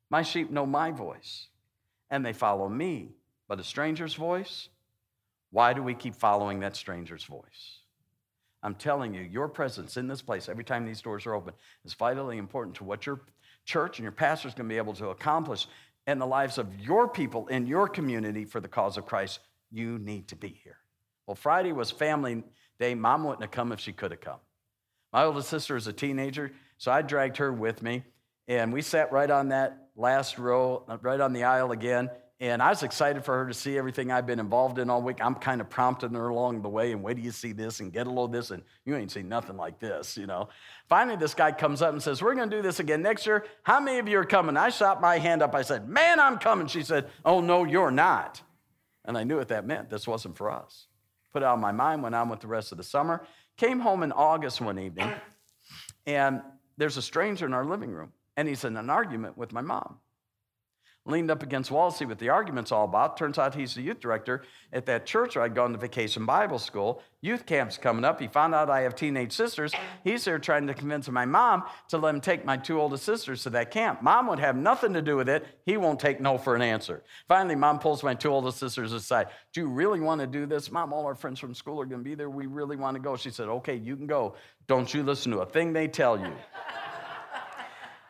My sheep know my voice, and they follow me. But a stranger's voice, why do we keep following that stranger's voice? I'm telling you, your presence in this place every time these doors are open is vitally important to what your church and your pastor is going to be able to accomplish in the lives of your people in your community for the cause of Christ. You need to be here. Well, Friday was family day. Mom wouldn't have come if she could have come. My oldest sister is a teenager, so I dragged her with me, and we sat right on that last row, right on the aisle again. And I was excited for her to see everything I've been involved in all week. I'm kind of prompting her along the way and wait do you see this and get a little of this. And you ain't seen nothing like this, you know. Finally, this guy comes up and says, We're going to do this again next year. How many of you are coming? I shot my hand up. I said, Man, I'm coming. She said, Oh, no, you're not. And I knew what that meant. This wasn't for us. Put it out of my mind, went on with the rest of the summer. Came home in August one evening, and there's a stranger in our living room, and he's in an argument with my mom leaned up against wall to see what the argument's all about. Turns out he's the youth director at that church where I'd gone to vacation Bible school. Youth camp's coming up. He found out I have teenage sisters. He's there trying to convince my mom to let him take my two oldest sisters to that camp. Mom would have nothing to do with it. He won't take no for an answer. Finally, mom pulls my two oldest sisters aside. Do you really want to do this? Mom, all our friends from school are going to be there. We really want to go. She said, Okay, you can go. Don't you listen to a thing they tell you.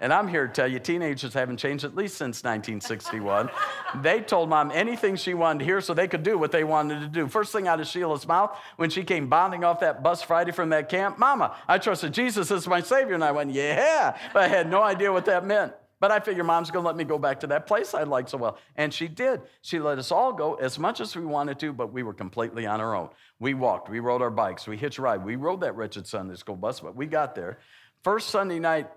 And I'm here to tell you, teenagers haven't changed at least since 1961. they told mom anything she wanted to hear so they could do what they wanted to do. First thing out of Sheila's mouth when she came bounding off that bus Friday from that camp, Mama, I trusted Jesus as my Savior. And I went, Yeah, but I had no idea what that meant. But I figure mom's going to let me go back to that place I like so well. And she did. She let us all go as much as we wanted to, but we were completely on our own. We walked, we rode our bikes, we hitched a ride. We rode that wretched Sunday school bus, but we got there. First Sunday night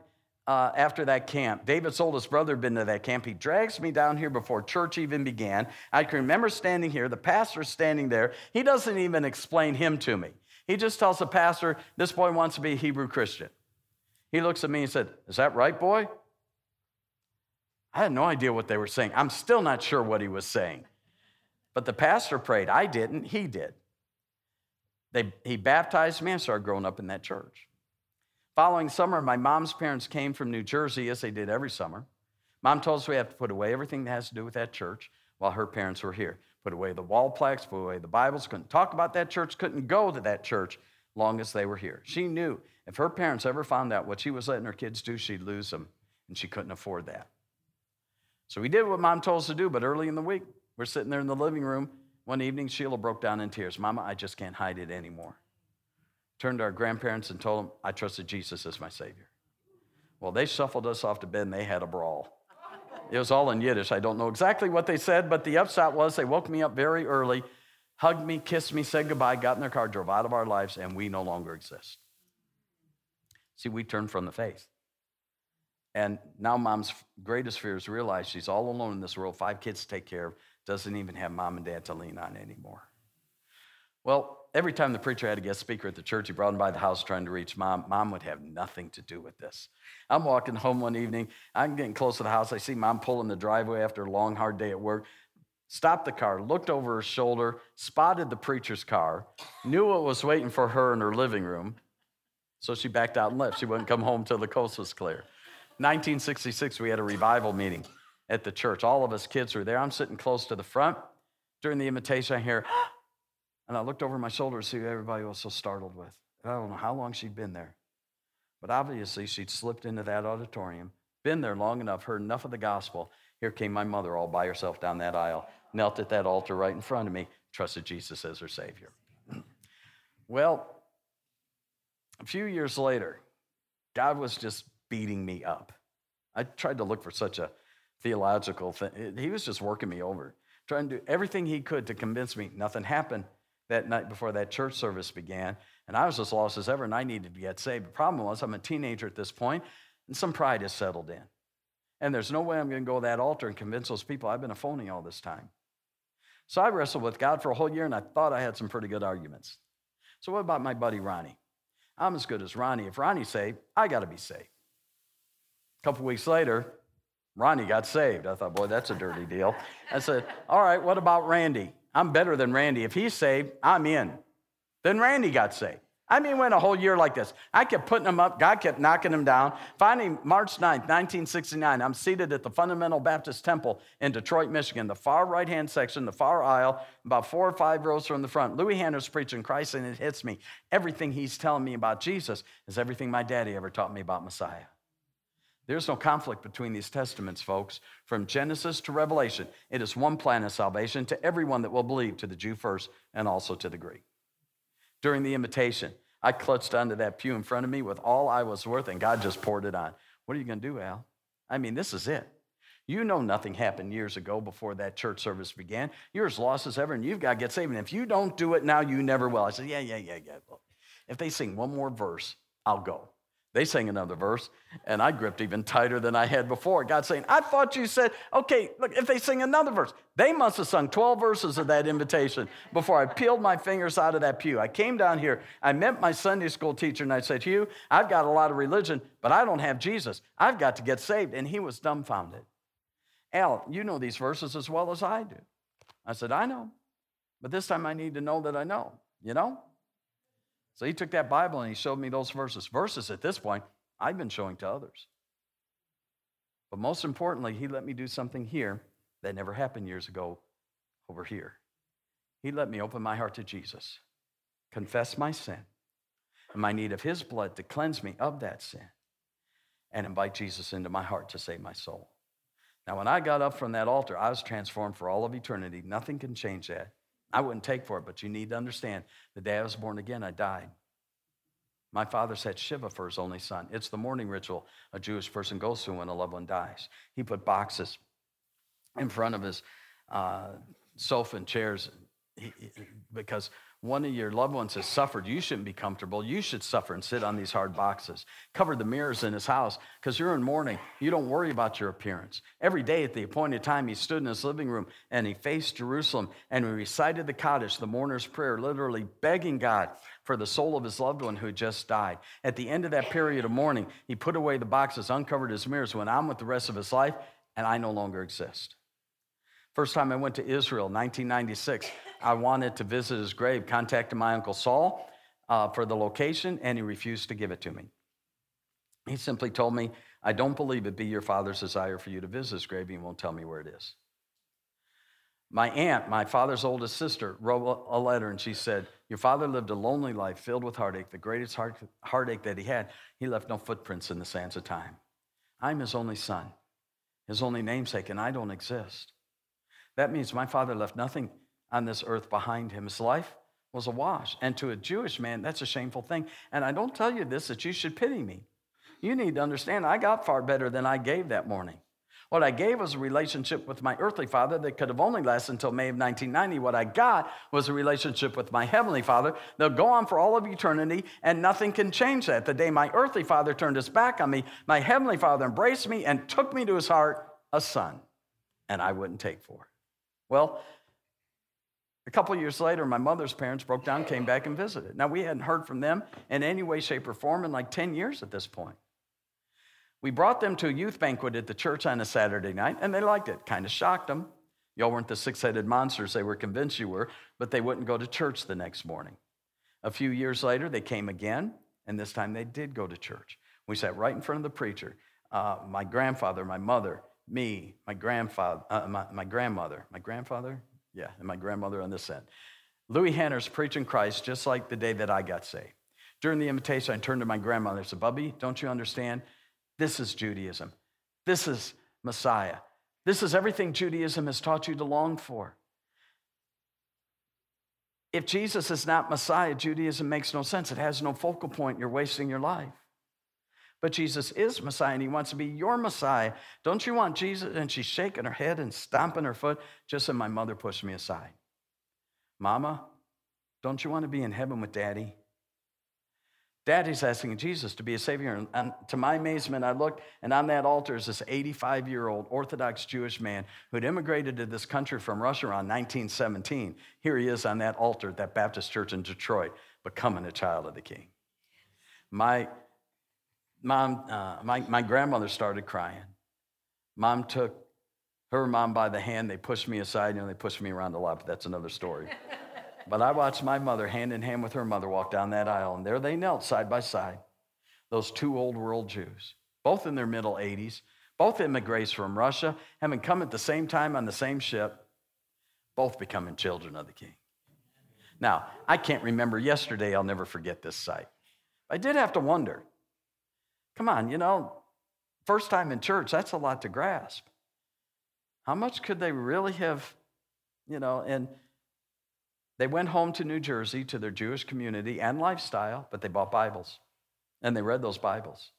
uh, after that camp, David's oldest brother had been to that camp. He drags me down here before church even began. I can remember standing here, the pastor standing there. He doesn't even explain him to me. He just tells the pastor, This boy wants to be a Hebrew Christian. He looks at me and said, Is that right, boy? I had no idea what they were saying. I'm still not sure what he was saying. But the pastor prayed. I didn't, he did. They, he baptized me and started growing up in that church. Following summer, my mom's parents came from New Jersey, as they did every summer. Mom told us we have to put away everything that has to do with that church while her parents were here. Put away the wall plaques, put away the Bibles, couldn't talk about that church, couldn't go to that church long as they were here. She knew if her parents ever found out what she was letting her kids do, she'd lose them, and she couldn't afford that. So we did what mom told us to do, but early in the week, we're sitting there in the living room. One evening, Sheila broke down in tears. Mama, I just can't hide it anymore. Turned to our grandparents and told them, I trusted Jesus as my Savior. Well, they shuffled us off to bed and they had a brawl. It was all in Yiddish. I don't know exactly what they said, but the upshot was they woke me up very early, hugged me, kissed me, said goodbye, got in their car, drove out of our lives, and we no longer exist. See, we turned from the faith. And now mom's greatest fear is realize she's all alone in this world, five kids to take care of, doesn't even have mom and dad to lean on anymore. Well, every time the preacher had a guest speaker at the church, he brought him by the house trying to reach mom. Mom would have nothing to do with this. I'm walking home one evening. I'm getting close to the house. I see mom pulling the driveway after a long, hard day at work. Stopped the car, looked over her shoulder, spotted the preacher's car, knew what was waiting for her in her living room. So she backed out and left. She wouldn't come home till the coast was clear. 1966, we had a revival meeting at the church. All of us kids were there. I'm sitting close to the front. During the invitation, I hear, and I looked over my shoulder to see who everybody was so startled with. I don't know how long she'd been there, but obviously she'd slipped into that auditorium, been there long enough, heard enough of the gospel. Here came my mother all by herself down that aisle, knelt at that altar right in front of me, trusted Jesus as her Savior. well, a few years later, God was just beating me up. I tried to look for such a theological thing. He was just working me over, trying to do everything he could to convince me nothing happened that night before that church service began. And I was as lost as ever, and I needed to get saved. The problem was, I'm a teenager at this point, and some pride has settled in. And there's no way I'm going to go to that altar and convince those people I've been a phony all this time. So I wrestled with God for a whole year, and I thought I had some pretty good arguments. So, what about my buddy Ronnie? I'm as good as Ronnie. If Ronnie's saved, I got to be saved. A couple weeks later, Ronnie got saved. I thought, boy, that's a dirty deal. I said, all right, what about Randy? I'm better than Randy. If he's saved, I'm in. Then Randy got saved. I mean, went a whole year like this. I kept putting him up. God kept knocking him down. Finally, March 9th, 1969, I'm seated at the Fundamental Baptist Temple in Detroit, Michigan, the far right hand section, the far aisle, about four or five rows from the front. Louis Hanner's preaching Christ, and it hits me. Everything he's telling me about Jesus is everything my daddy ever taught me about Messiah. There's no conflict between these testaments, folks. From Genesis to Revelation, it is one plan of salvation to everyone that will believe, to the Jew first and also to the Greek. During the invitation, I clutched onto that pew in front of me with all I was worth, and God just poured it on. What are you going to do, Al? I mean, this is it. You know nothing happened years ago before that church service began. You're as lost as ever, and you've got to get saved. And if you don't do it now, you never will. I said, Yeah, yeah, yeah, yeah. If they sing one more verse, I'll go. They sang another verse, and I gripped even tighter than I had before. God saying, I thought you said, okay, look, if they sing another verse, they must have sung 12 verses of that invitation before I peeled my fingers out of that pew. I came down here, I met my Sunday school teacher, and I said, Hugh, I've got a lot of religion, but I don't have Jesus. I've got to get saved. And he was dumbfounded. Al, you know these verses as well as I do. I said, I know, but this time I need to know that I know, you know? So he took that Bible and he showed me those verses. Verses at this point, I've been showing to others. But most importantly, he let me do something here that never happened years ago over here. He let me open my heart to Jesus, confess my sin, and my need of his blood to cleanse me of that sin, and invite Jesus into my heart to save my soul. Now, when I got up from that altar, I was transformed for all of eternity. Nothing can change that. I wouldn't take for it, but you need to understand the day I was born again, I died. My father set Shiva for his only son. It's the mourning ritual a Jewish person goes through when a loved one dies. He put boxes in front of his uh, sofa and chairs he, because one of your loved ones has suffered, you shouldn't be comfortable. You should suffer and sit on these hard boxes. Cover the mirrors in his house because you're in mourning. You don't worry about your appearance. Every day at the appointed time, he stood in his living room and he faced Jerusalem and he recited the Kaddish, the mourner's prayer, literally begging God for the soul of his loved one who had just died. At the end of that period of mourning, he put away the boxes, uncovered his mirrors, went on with the rest of his life, and I no longer exist. First time I went to Israel, 1996, I wanted to visit his grave, contacted my Uncle Saul uh, for the location, and he refused to give it to me. He simply told me, I don't believe it be your father's desire for you to visit his grave. He won't tell me where it is. My aunt, my father's oldest sister, wrote a letter and she said, Your father lived a lonely life filled with heartache, the greatest heart, heartache that he had. He left no footprints in the sands of time. I'm his only son, his only namesake, and I don't exist. That means my father left nothing on this earth behind him. His life was a wash. And to a Jewish man, that's a shameful thing. And I don't tell you this that you should pity me. You need to understand I got far better than I gave that morning. What I gave was a relationship with my earthly father that could have only lasted until May of 1990. What I got was a relationship with my heavenly father that'll go on for all of eternity, and nothing can change that. The day my earthly father turned his back on me, my heavenly father embraced me and took me to his heart, a son, and I wouldn't take for it. Well, a couple years later, my mother's parents broke down, came back and visited. Now, we hadn't heard from them in any way, shape, or form in like 10 years at this point. We brought them to a youth banquet at the church on a Saturday night, and they liked it. Kind of shocked them. Y'all weren't the six headed monsters they were convinced you were, but they wouldn't go to church the next morning. A few years later, they came again, and this time they did go to church. We sat right in front of the preacher. Uh, my grandfather, my mother, me, my grandfather, uh, my, my grandmother, my grandfather, yeah, and my grandmother on this end. Louis Hanner's preaching Christ just like the day that I got saved. During the invitation, I turned to my grandmother and said, Bubby, don't you understand? This is Judaism. This is Messiah. This is everything Judaism has taught you to long for. If Jesus is not Messiah, Judaism makes no sense. It has no focal point. You're wasting your life. But Jesus is Messiah and he wants to be your Messiah. Don't you want Jesus? And she's shaking her head and stomping her foot, just as my mother pushed me aside. Mama, don't you want to be in heaven with daddy? Daddy's asking Jesus to be a savior. And to my amazement, I looked, and on that altar is this 85 year old Orthodox Jewish man who had immigrated to this country from Russia around 1917. Here he is on that altar at that Baptist church in Detroit, becoming a child of the king. My mom, uh, my, my grandmother started crying. Mom took her mom by the hand. They pushed me aside. You know, they pushed me around a lot, but that's another story. but I watched my mother, hand in hand with her mother, walk down that aisle, and there they knelt side by side. Those two old world Jews, both in their middle 80s, both immigrants from Russia, having come at the same time on the same ship, both becoming children of the King. Now, I can't remember yesterday, I'll never forget this sight. I did have to wonder Come on, you know, first time in church, that's a lot to grasp. How much could they really have, you know, and they went home to New Jersey to their Jewish community and lifestyle, but they bought Bibles and they read those Bibles.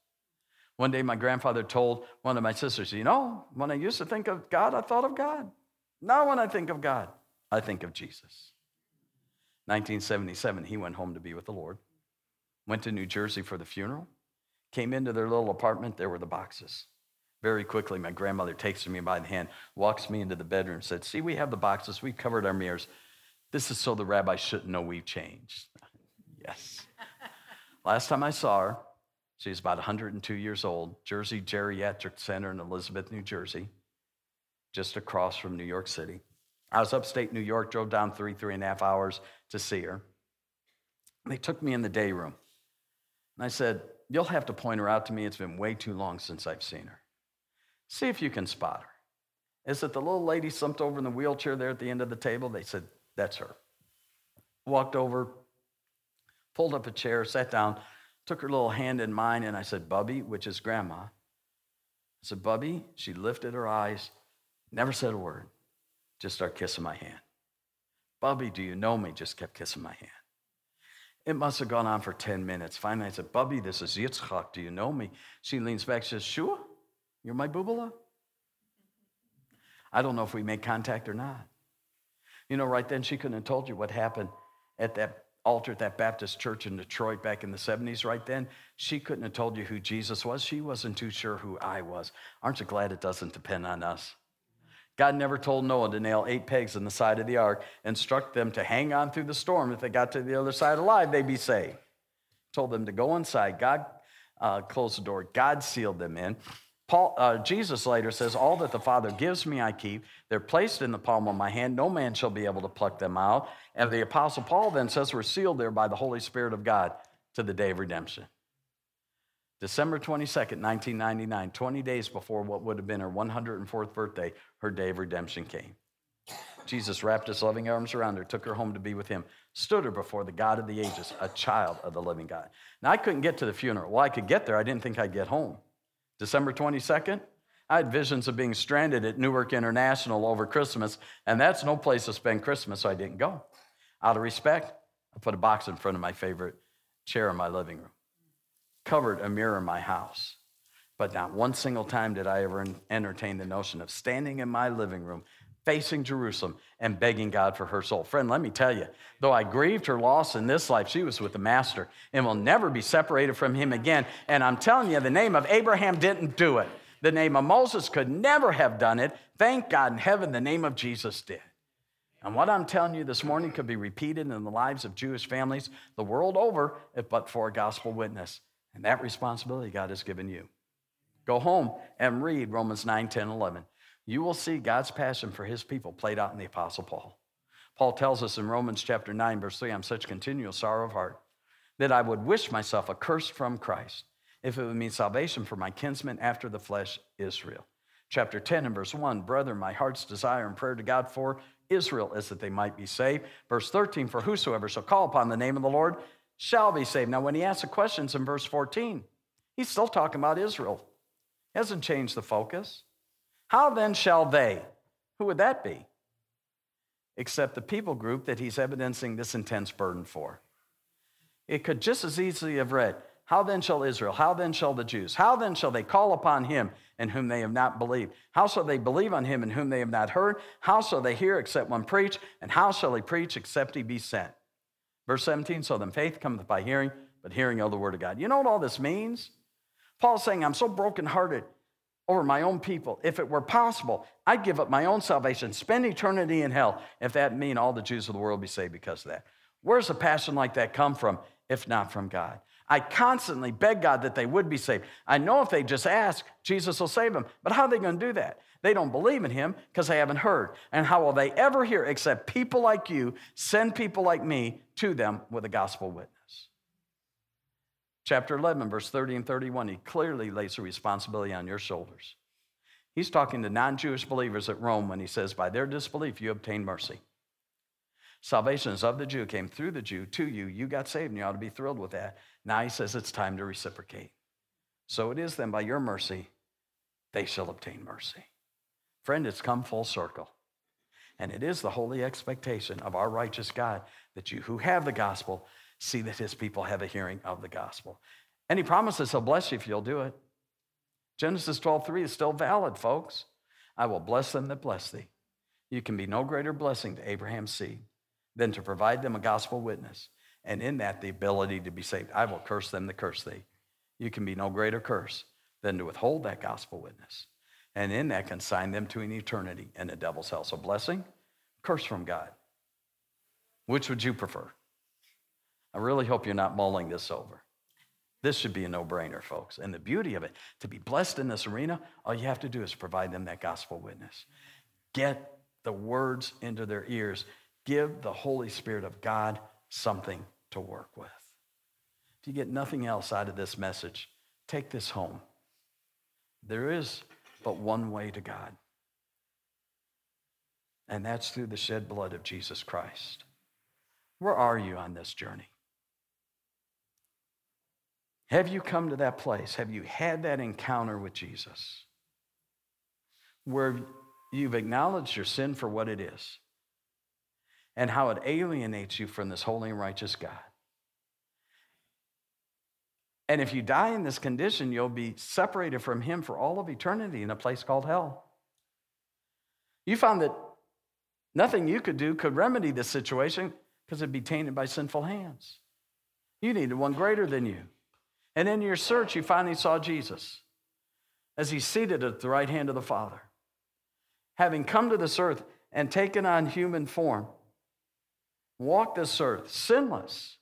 One day, my grandfather told one of my sisters, You know, when I used to think of God, I thought of God. Now, when I think of God, I think of Jesus. 1977, he went home to be with the Lord, went to New Jersey for the funeral. Came into their little apartment, there were the boxes. Very quickly, my grandmother takes me by the hand, walks me into the bedroom, said, See, we have the boxes, we covered our mirrors. This is so the rabbi shouldn't know we've changed. yes. Last time I saw her, she's about 102 years old, Jersey Geriatric Center in Elizabeth, New Jersey, just across from New York City. I was upstate New York, drove down three, three and a half hours to see her. They took me in the day room. And I said, You'll have to point her out to me. It's been way too long since I've seen her. See if you can spot her. Is it the little lady slumped over in the wheelchair there at the end of the table? They said, That's her. Walked over, pulled up a chair, sat down, took her little hand in mine, and I said, Bubby, which is grandma. I said, Bubby, she lifted her eyes, never said a word, just started kissing my hand. Bubby, do you know me? Just kept kissing my hand. It must have gone on for 10 minutes. Finally, I said, Bubby, this is Yitzchak. Do you know me? She leans back, says, Sure, you're my boobala. I don't know if we made contact or not. You know, right then, she couldn't have told you what happened at that altar at that Baptist church in Detroit back in the 70s, right then. She couldn't have told you who Jesus was. She wasn't too sure who I was. Aren't you glad it doesn't depend on us? God never told Noah to nail eight pegs in the side of the ark, instruct them to hang on through the storm. If they got to the other side alive, they'd be saved. Told them to go inside. God uh, closed the door. God sealed them in. Paul, uh, Jesus later says, All that the Father gives me, I keep. They're placed in the palm of my hand. No man shall be able to pluck them out. And the Apostle Paul then says, We're sealed there by the Holy Spirit of God to the day of redemption. December 22nd, 1999, 20 days before what would have been her 104th birthday, her day of redemption came. Jesus wrapped his loving arms around her, took her home to be with him, stood her before the God of the ages, a child of the living God. Now, I couldn't get to the funeral. Well, I could get there. I didn't think I'd get home. December 22nd, I had visions of being stranded at Newark International over Christmas, and that's no place to spend Christmas, so I didn't go. Out of respect, I put a box in front of my favorite chair in my living room, covered a mirror in my house. But not one single time did I ever entertain the notion of standing in my living room facing Jerusalem and begging God for her soul. Friend, let me tell you, though I grieved her loss in this life, she was with the Master and will never be separated from him again. And I'm telling you, the name of Abraham didn't do it. The name of Moses could never have done it. Thank God in heaven, the name of Jesus did. And what I'm telling you this morning could be repeated in the lives of Jewish families the world over, if but for a gospel witness. And that responsibility God has given you. Go home and read Romans 9, 10, 11 you will see God's passion for his people played out in the Apostle Paul. Paul tells us in Romans chapter 9, verse 3 I'm such continual sorrow of heart that I would wish myself accursed from Christ if it would mean salvation for my kinsmen after the flesh, Israel. Chapter 10 and verse 1 Brother, my heart's desire and prayer to God for Israel is that they might be saved. Verse 13 For whosoever shall call upon the name of the Lord shall be saved. Now, when he asks the questions in verse 14, he's still talking about Israel. He hasn't changed the focus. How then shall they? Who would that be? Except the people group that he's evidencing this intense burden for. It could just as easily have read, How then shall Israel? How then shall the Jews? How then shall they call upon him in whom they have not believed? How shall they believe on him in whom they have not heard? How shall they hear except one preach? And how shall he preach except he be sent? Verse 17, so then faith cometh by hearing, but hearing of the word of God. You know what all this means? Paul's saying, I'm so brokenhearted over my own people. If it were possible, I'd give up my own salvation, spend eternity in hell, if that mean all the Jews of the world be saved because of that. Where's a passion like that come from, if not from God? I constantly beg God that they would be saved. I know if they just ask, Jesus will save them. But how are they going to do that? They don't believe in him because they haven't heard. And how will they ever hear except people like you send people like me to them with a gospel witness? chapter 11, verse 30 and 31, he clearly lays the responsibility on your shoulders. He's talking to non Jewish believers at Rome when he says, By their disbelief, you obtain mercy. Salvation is of the Jew, came through the Jew to you. You got saved, and you ought to be thrilled with that. Now he says it's time to reciprocate. So it is then by your mercy, they shall obtain mercy. Friend, it's come full circle. And it is the holy expectation of our righteous God that you who have the gospel see that his people have a hearing of the gospel. And he promises he'll bless you if you'll do it. Genesis 12, 3 is still valid, folks. I will bless them that bless thee. You can be no greater blessing to Abraham's seed than to provide them a gospel witness, and in that, the ability to be saved. I will curse them that curse thee. You can be no greater curse than to withhold that gospel witness, and in that, consign them to an eternity in the devil's hell. So, blessing, curse from God. Which would you prefer? I really hope you're not mulling this over. This should be a no brainer, folks. And the beauty of it, to be blessed in this arena, all you have to do is provide them that gospel witness. Get the words into their ears. Give the Holy Spirit of God something to work with. If you get nothing else out of this message, take this home. There is but one way to God, and that's through the shed blood of Jesus Christ. Where are you on this journey? Have you come to that place? Have you had that encounter with Jesus where you've acknowledged your sin for what it is and how it alienates you from this holy and righteous God? And if you die in this condition, you'll be separated from Him for all of eternity in a place called hell. You found that nothing you could do could remedy this situation because it'd be tainted by sinful hands. You needed one greater than you. And in your search, you finally saw Jesus as he's seated at the right hand of the Father. Having come to this earth and taken on human form, walked this earth sinless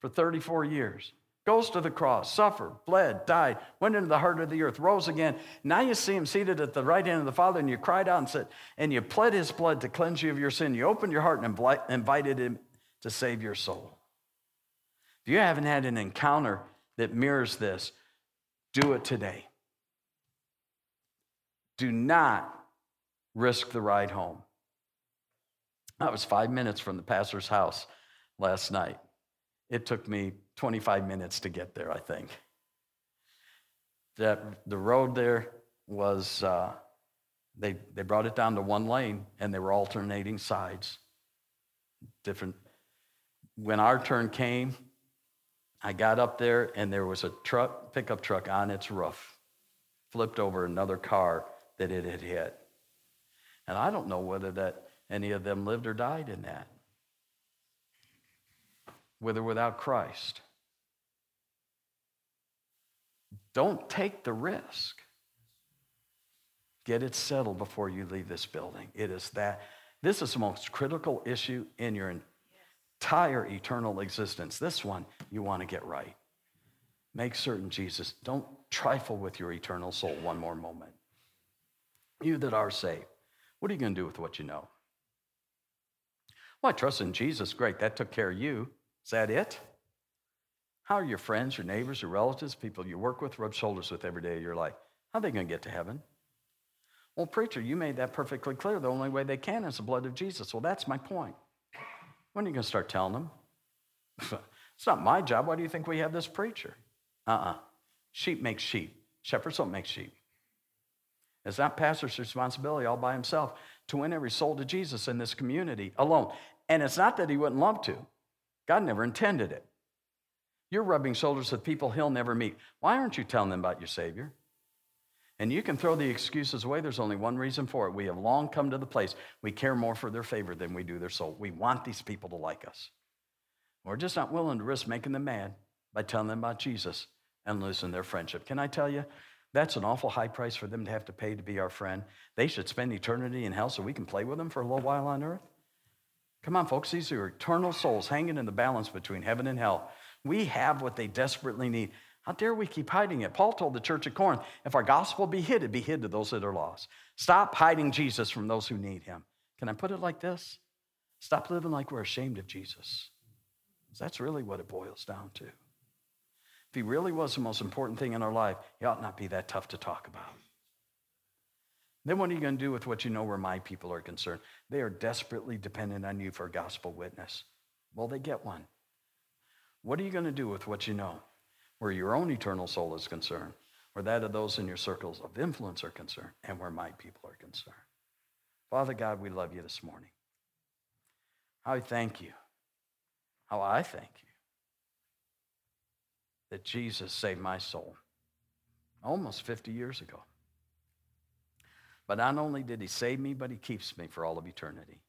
for 34 years, goes to the cross, suffered, bled, died, went into the heart of the earth, rose again. Now you see him seated at the right hand of the Father, and you cried out and said, and you pled his blood to cleanse you of your sin. You opened your heart and invited him to save your soul. If you haven't had an encounter that mirrors this, do it today. Do not risk the ride home. I was five minutes from the pastor's house last night. It took me 25 minutes to get there, I think. That the road there was, uh, they, they brought it down to one lane and they were alternating sides. Different. When our turn came, I got up there and there was a truck, pickup truck on its roof, flipped over another car that it had hit. And I don't know whether that any of them lived or died in that. With or without Christ. Don't take the risk. Get it settled before you leave this building. It is that. This is the most critical issue in your entire eternal existence. This one you want to get right. Make certain, Jesus, don't trifle with your eternal soul one more moment. You that are saved, what are you going to do with what you know? Well, I trust in Jesus. Great, that took care of you. Is that it? How are your friends, your neighbors, your relatives, people you work with, rub shoulders with every day of your life? How are they going to get to heaven? Well, preacher, you made that perfectly clear. The only way they can is the blood of Jesus. Well, that's my point. When are you going to start telling them? it's not my job. Why do you think we have this preacher? Uh uh-uh. uh Sheep make sheep, shepherds don't make sheep. It's not pastor's responsibility all by himself to win every soul to Jesus in this community alone. And it's not that he wouldn't love to, God never intended it. You're rubbing shoulders with people he'll never meet. Why aren't you telling them about your Savior? And you can throw the excuses away. There's only one reason for it. We have long come to the place we care more for their favor than we do their soul. We want these people to like us. We're just not willing to risk making them mad by telling them about Jesus and losing their friendship. Can I tell you, that's an awful high price for them to have to pay to be our friend. They should spend eternity in hell so we can play with them for a little while on earth. Come on, folks, these are eternal souls hanging in the balance between heaven and hell. We have what they desperately need. How dare we keep hiding it? Paul told the church at Corinth if our gospel be hid, it be hid to those that are lost. Stop hiding Jesus from those who need him. Can I put it like this? Stop living like we're ashamed of Jesus. That's really what it boils down to. If he really was the most important thing in our life, he ought not be that tough to talk about. Then what are you going to do with what you know where my people are concerned? They are desperately dependent on you for a gospel witness. Well, they get one. What are you going to do with what you know? where your own eternal soul is concerned, where that of those in your circles of influence are concerned, and where my people are concerned. Father God, we love you this morning. How I thank you. How I thank you that Jesus saved my soul almost 50 years ago. But not only did he save me, but he keeps me for all of eternity.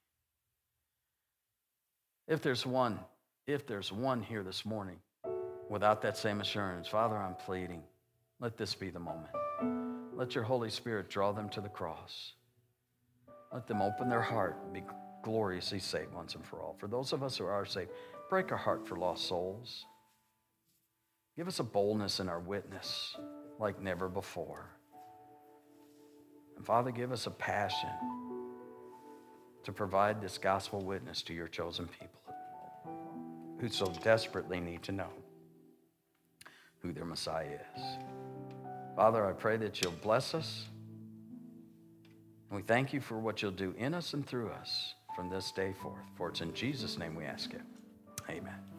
If there's one, if there's one here this morning without that same assurance. Father, I'm pleading. Let this be the moment. Let your Holy Spirit draw them to the cross. Let them open their heart and be gloriously saved once and for all. For those of us who are saved, break our heart for lost souls. Give us a boldness in our witness like never before. And Father, give us a passion to provide this gospel witness to your chosen people who so desperately need to know who their Messiah is. Father, I pray that you'll bless us. And we thank you for what you'll do in us and through us from this day forth. For it's in Jesus' name we ask it. Amen.